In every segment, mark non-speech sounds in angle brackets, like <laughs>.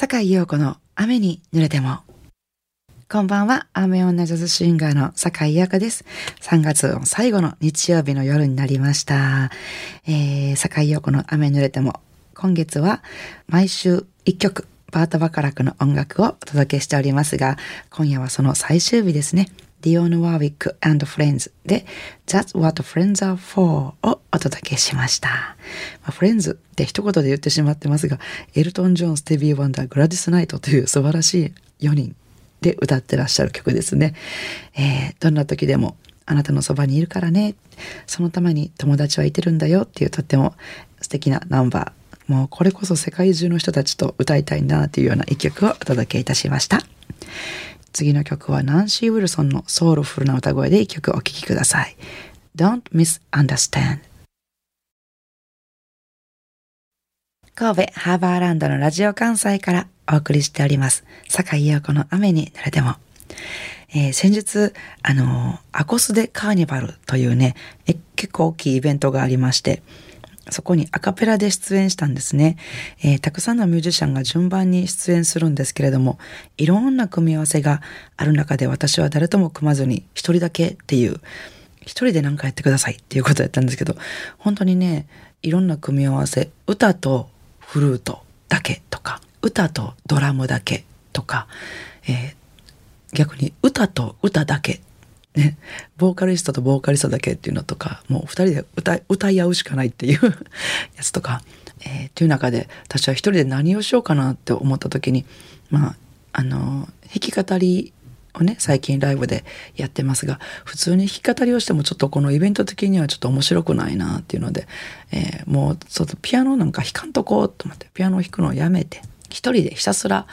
坂井陽子の雨に濡れても。こんばんは、雨女ジャズシンガーの坂井陽子です。3月の最後の日曜日の夜になりました。えー、坂井陽子の雨濡れても。今月は毎週1曲、バート・バカラクの音楽をお届けしておりますが、今夜はその最終日ですね。ディオーヌ・ワーウィック and Friends で That's what friends are for をお届けしました。まあ、フレンズって一言で言ってしまってますが、エルトン・ジョン、ステビー・ワンダー、グラディス・ナイトという素晴らしい4人で歌ってらっしゃる曲ですね。えー、どんな時でもあなたのそばにいるからね。そのために友達はいてるんだよっていうとっても素敵なナンバー。もうこれこそ世界中の人たちと歌いたいなというような一曲をお届けいたしました。次の曲はナンシー・ウィルソンのソウルフルな歌声で一曲お聴きください。Don't Misunderstand 神戸ハーバーランドのラジオ関西からお送りしております。坂井陽子の雨に濡れても。えー、先日、あのー、アコスデカーニバルというね、結構大きいイベントがありまして、そこにアカペラで出演したんですね、えー、たくさんのミュージシャンが順番に出演するんですけれども、いろんな組み合わせがある中で私は誰とも組まずに一人だけっていう、一人で何かやってくださいっていうことやったんですけど、本当にね、いろんな組み合わせ、歌とフルートだけとか、歌とドラムだけとか、えー、逆に歌と歌だけね、ボーカリストとボーカリストだけっていうのとか、もう二人で歌歌い合うしかないっていう <laughs> やつとか、えー、っていう中で私は一人で何をしようかなって思った時に、まあ、あの、弾き語りをね、最近ライブでやってますが、普通に弾き語りをしてもちょっとこのイベント的にはちょっと面白くないなっていうので、えー、もうちょっとピアノなんか弾かんとこうと思って、ピアノを弾くのをやめて、一人でひたすら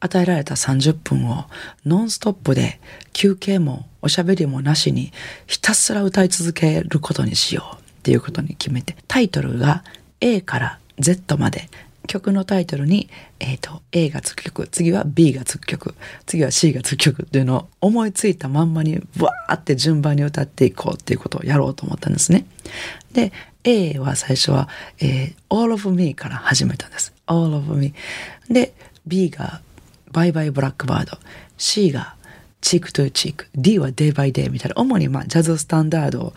与えられた30分をノンストップで休憩もおしゃべりもなしにひたすら歌い続けることにしようっていうことに決めてタイトルが A から Z まで曲のタイトルに、えーと、A がつく曲次は B がつく曲次は C がつく曲っていうのを思いついたまんまにわーって順番に歌っていこうっていうことをやろうと思ったんですね。で A は最初は、えー、All of Me から始めたんです。All of Me。で B がバイバイブラックバード。C がチークトゥーチーク。D はデイバイデイみたいな、主にまあジャズスタンダードを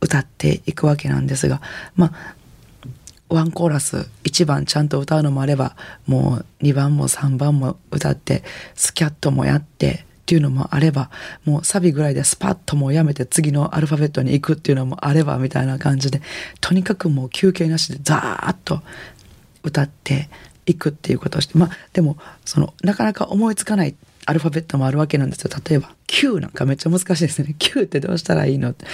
歌っていくわけなんですが、まあ、ワンコーラス1番ちゃんと歌うのもあれば、もう2番も3番も歌って、スキャットもやって、っていうのもあれば、もうサビぐらいでスパッともうやめて次のアルファベットに行くっていうのもあればみたいな感じで、とにかくもう休憩なしでザーッと歌っていくっていうことをしてまあでもそのなかなか思いつかないアルファベットもあるわけなんですよ。例えば Q なんかめっちゃ難しいですね。<laughs> Q ってどうしたらいいの？って。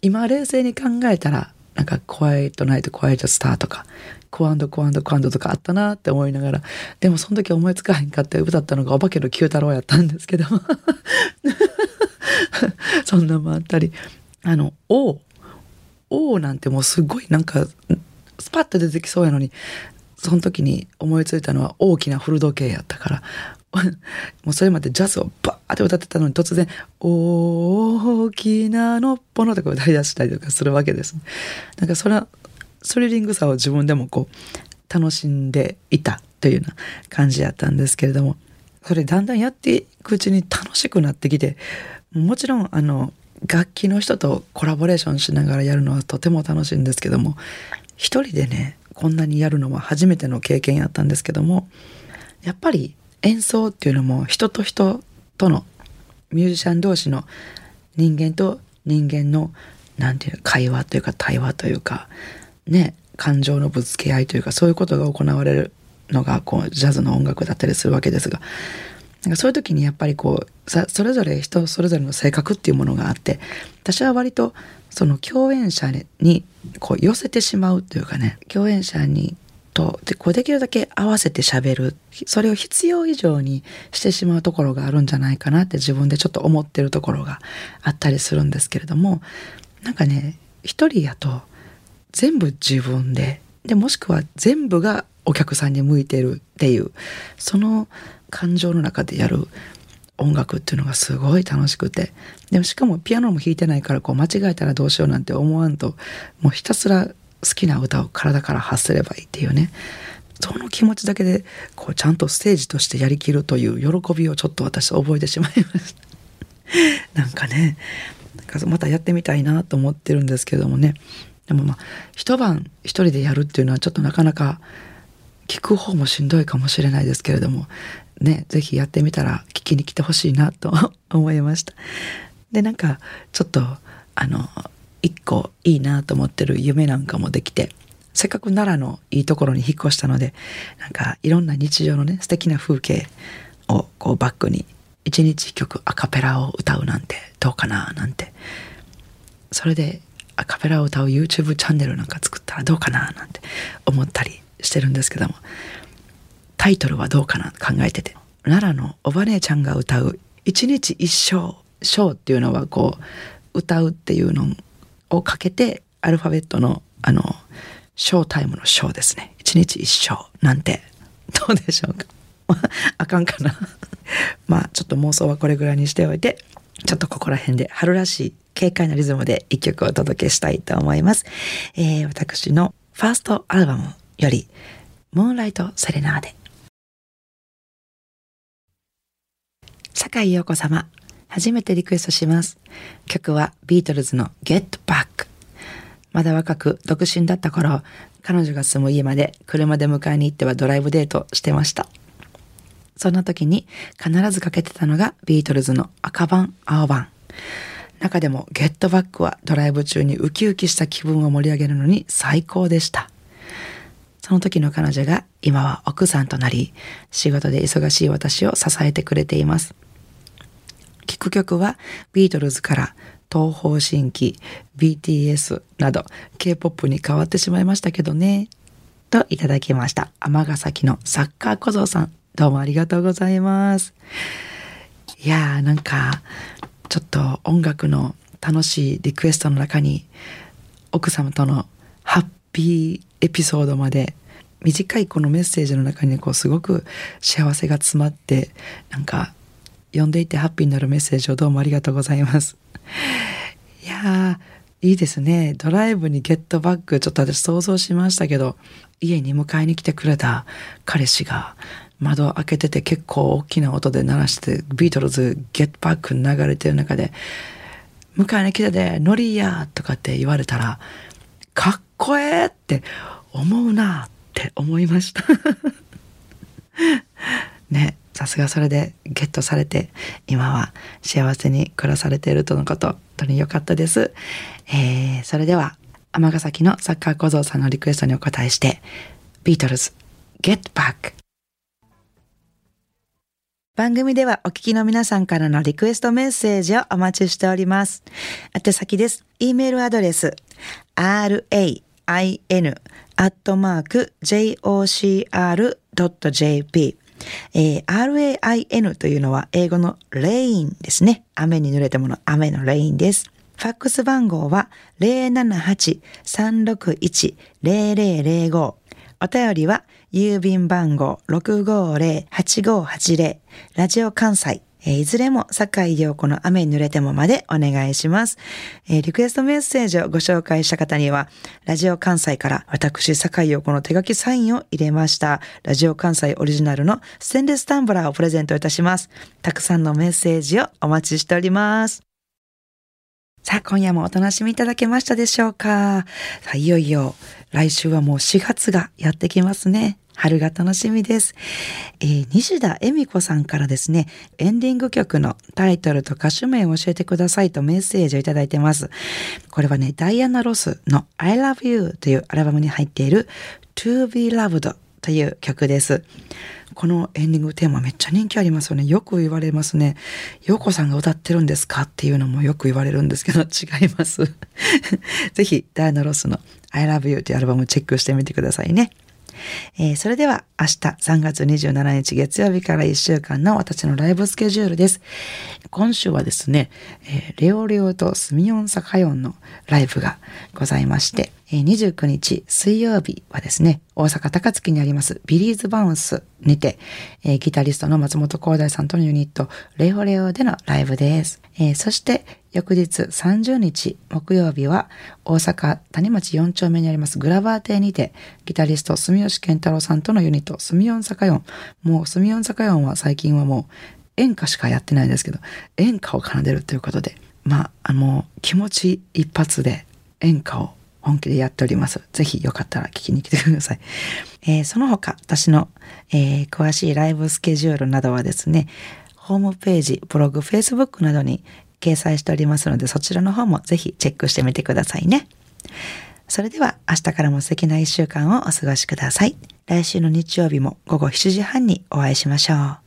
今冷静に考えたらなんかクワイエトナイトクワイエトスターとかクワンドクワンドクワンドとかあったなって思いながらでもその時思いつかへんかって歌ったのがお化けの Q 太郎やったんですけど。<laughs> そんなもあったり。あの O O なんてもうすごいなんかスパッと出てきそうやのにその時に思いついたのは大きな古時計やったから、<laughs> もうそれまでジャズをバーって歌ってたのに突然、大きなのっぽのとか歌い出したりとかするわけです。なんかそれは、スリリングさを自分でもこう、楽しんでいたというような感じやったんですけれども、それだんだんやっていくうちに楽しくなってきて、もちろんあの、楽器の人とコラボレーションしながらやるのはとても楽しいんですけども、一人でね、こんなにやるのは初めての経験やったんですけどもやっぱり演奏っていうのも人と人とのミュージシャン同士の人間と人間のなんていう会話というか対話というかね感情のぶつけ合いというかそういうことが行われるのがこうジャズの音楽だったりするわけですがなんかそういう時にやっぱりこうさそれぞれ人それぞれの性格っていうものがあって私は割とその共演者にこう寄せてしまうというかね共演者にとでこうできるだけ合わせて喋る。それを必要以上にしてしまうところがあるんじゃないかなって自分でちょっと思ってるところがあったりするんですけれどもなんかね一人やと全部自分ででもしくは全部がお客さんに向いてるっていうその感情の中でやる音楽っていうのがすごい楽しくて。でもしかもピアノも弾いてないからこう間違えたらどうしようなんて思わんともうひたすら好きな歌を体から発すればいいっていうね。その気持ちだけでこうちゃんとステージとしてやりきるという喜びをちょっと私覚えてしまいました。<laughs> なんかね。なんかまたやってみたいなと思ってるんですけどもね。でもまあ一晩一人でやるっていうのはちょっとなかなか聞く方もしんどいかもしれないですけれどもね是非やってみたら聞きに来てほしいなと <laughs> 思いました。でなんかちょっとあの一個いいなと思ってる夢なんかもできてせっかく奈良のいいところに引っ越したのでなんかいろんな日常のね素敵な風景をこうバックに一日一曲アカペラを歌うなんてどうかななんて。それでアカペラを歌う YouTube チャンネルなんか作ったらどうかななんて思ったりしてるんですけどもタイトルはどうかな考えてて。奈良のおば姉ちゃんが歌う一日一生章っていうのはこう歌うっていうのをかけてアルファベットのあのショータイムのショーですね。一日一生。なんてどうでしょうか。<laughs> あかんかな。<laughs> まあちょっと妄想はこれぐらいにしておいてちょっとここら辺で春らしい軽快なリズムで一曲お届けしたいと思います。えー、私のファーストアルバムより、ムーンライトセレナーデ。坂井陽子様、初めてリクエストします。曲はビートルズの Get Back。まだ若く独身だった頃、彼女が住む家まで車で迎えに行ってはドライブデートしてました。そんな時に必ずかけてたのがビートルズの赤版、青版。中でもゲットバックはドライブ中にウキウキした気分を盛り上げるのに最高でした。その時の彼女が今は奥さんとなり、仕事で忙しい私を支えてくれています。聴く曲はビートルズから東方神起、BTS など K-POP に変わってしまいましたけどね。といただきました。尼崎のサッカー小僧さん。どうもありがとうございます。いやーなんかちょっと音楽の楽しいリクエストの中に奥様とのハッピーエピソードまで短いこのメッセージの中にこうすごく幸せが詰まってなんか読んでいてハッピーになるメッセージをどうもありがとうございます。<laughs> いやーいいですね。ドライブにゲットバックちょっと私想像しましたけど家に迎えに来てくれた彼氏が窓を開けてて結構大きな音で鳴らしてビートルズゲットバック流れてる中で迎えに来ててノリやとかって言われたらかっこええって思うなっって思いました <laughs> ねさすがそれでゲットされて今は幸せに暮らされているとのこと本当に良かったです、えー、それでは尼崎のサッカー小僧さんのリクエストにお答えしてビートルズ Get Back 番組ではお聞きの皆さんからのリクエストメッセージをお待ちしております。宛先です。e メールアドレス ra in アットマーク jocr.jp えー、rain というのは英語のレインですね。雨に濡れたもの、雨のレインです。ファックス番号は078-361-0005。お便りは郵便番号650-8580ラジオ関西えいずれも坂井陽子の雨に濡れてもまでお願いします、えー、リクエストメッセージをご紹介した方には、ラジオ関西から私坂井陽子の手書きサインを入れました。ラジオ関西オリジナルのステンレスタンブラーをプレゼントいたします。たくさんのメッセージをお待ちしております。さあ、今夜もお楽しみいただけましたでしょうかさあ、いよいよ来週はもう4月がやってきますね。春が楽しみです。えー、西田恵美子さんからですね、エンディング曲のタイトルと歌手名を教えてくださいとメッセージをいただいてます。これはね、ダイアナ・ロスの I Love You というアルバムに入っている To Be Loved という曲です。このエンディングテーマめっちゃ人気ありますよね。よく言われますね。ヨコさんが歌ってるんですかっていうのもよく言われるんですけど、<laughs> 違います。<laughs> ぜひ、ダイアナ・ロスの I Love You というアルバムをチェックしてみてくださいね。えー、それでは明日3月27日月曜日から1週間の私のライブスケジュールです。今週はですね、えー、レオレオとスミヨンサカヨンのライブがございまして、29日水曜日はですね、大阪高槻にありますビリーズバウンスにて、え、ギタリストの松本光大さんとのユニット、レオレオでのライブです。え、そして翌日30日木曜日は大阪谷町4丁目にありますグラバー亭にてギタリスト住吉健太郎さんとのユニット住音坂4もう住音坂4は最近はもう演歌しかやってないんですけど演歌を奏でるということでまああの気持ち一発で演歌を本気でやっております。ぜひよかったら聞きに来てください。<laughs> えー、その他、私の、えー、詳しいライブスケジュールなどはですね、ホームページ、ブログ、フェイスブックなどに掲載しておりますので、そちらの方もぜひチェックしてみてくださいね。それでは明日からも素敵な一週間をお過ごしください。来週の日曜日も午後7時半にお会いしましょう。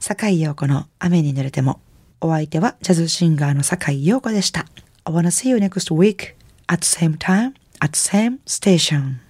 坂井陽子の雨に濡れても。お相手はジャズシンガーの坂井陽子でした。I wanna see you next week at the same time at same station.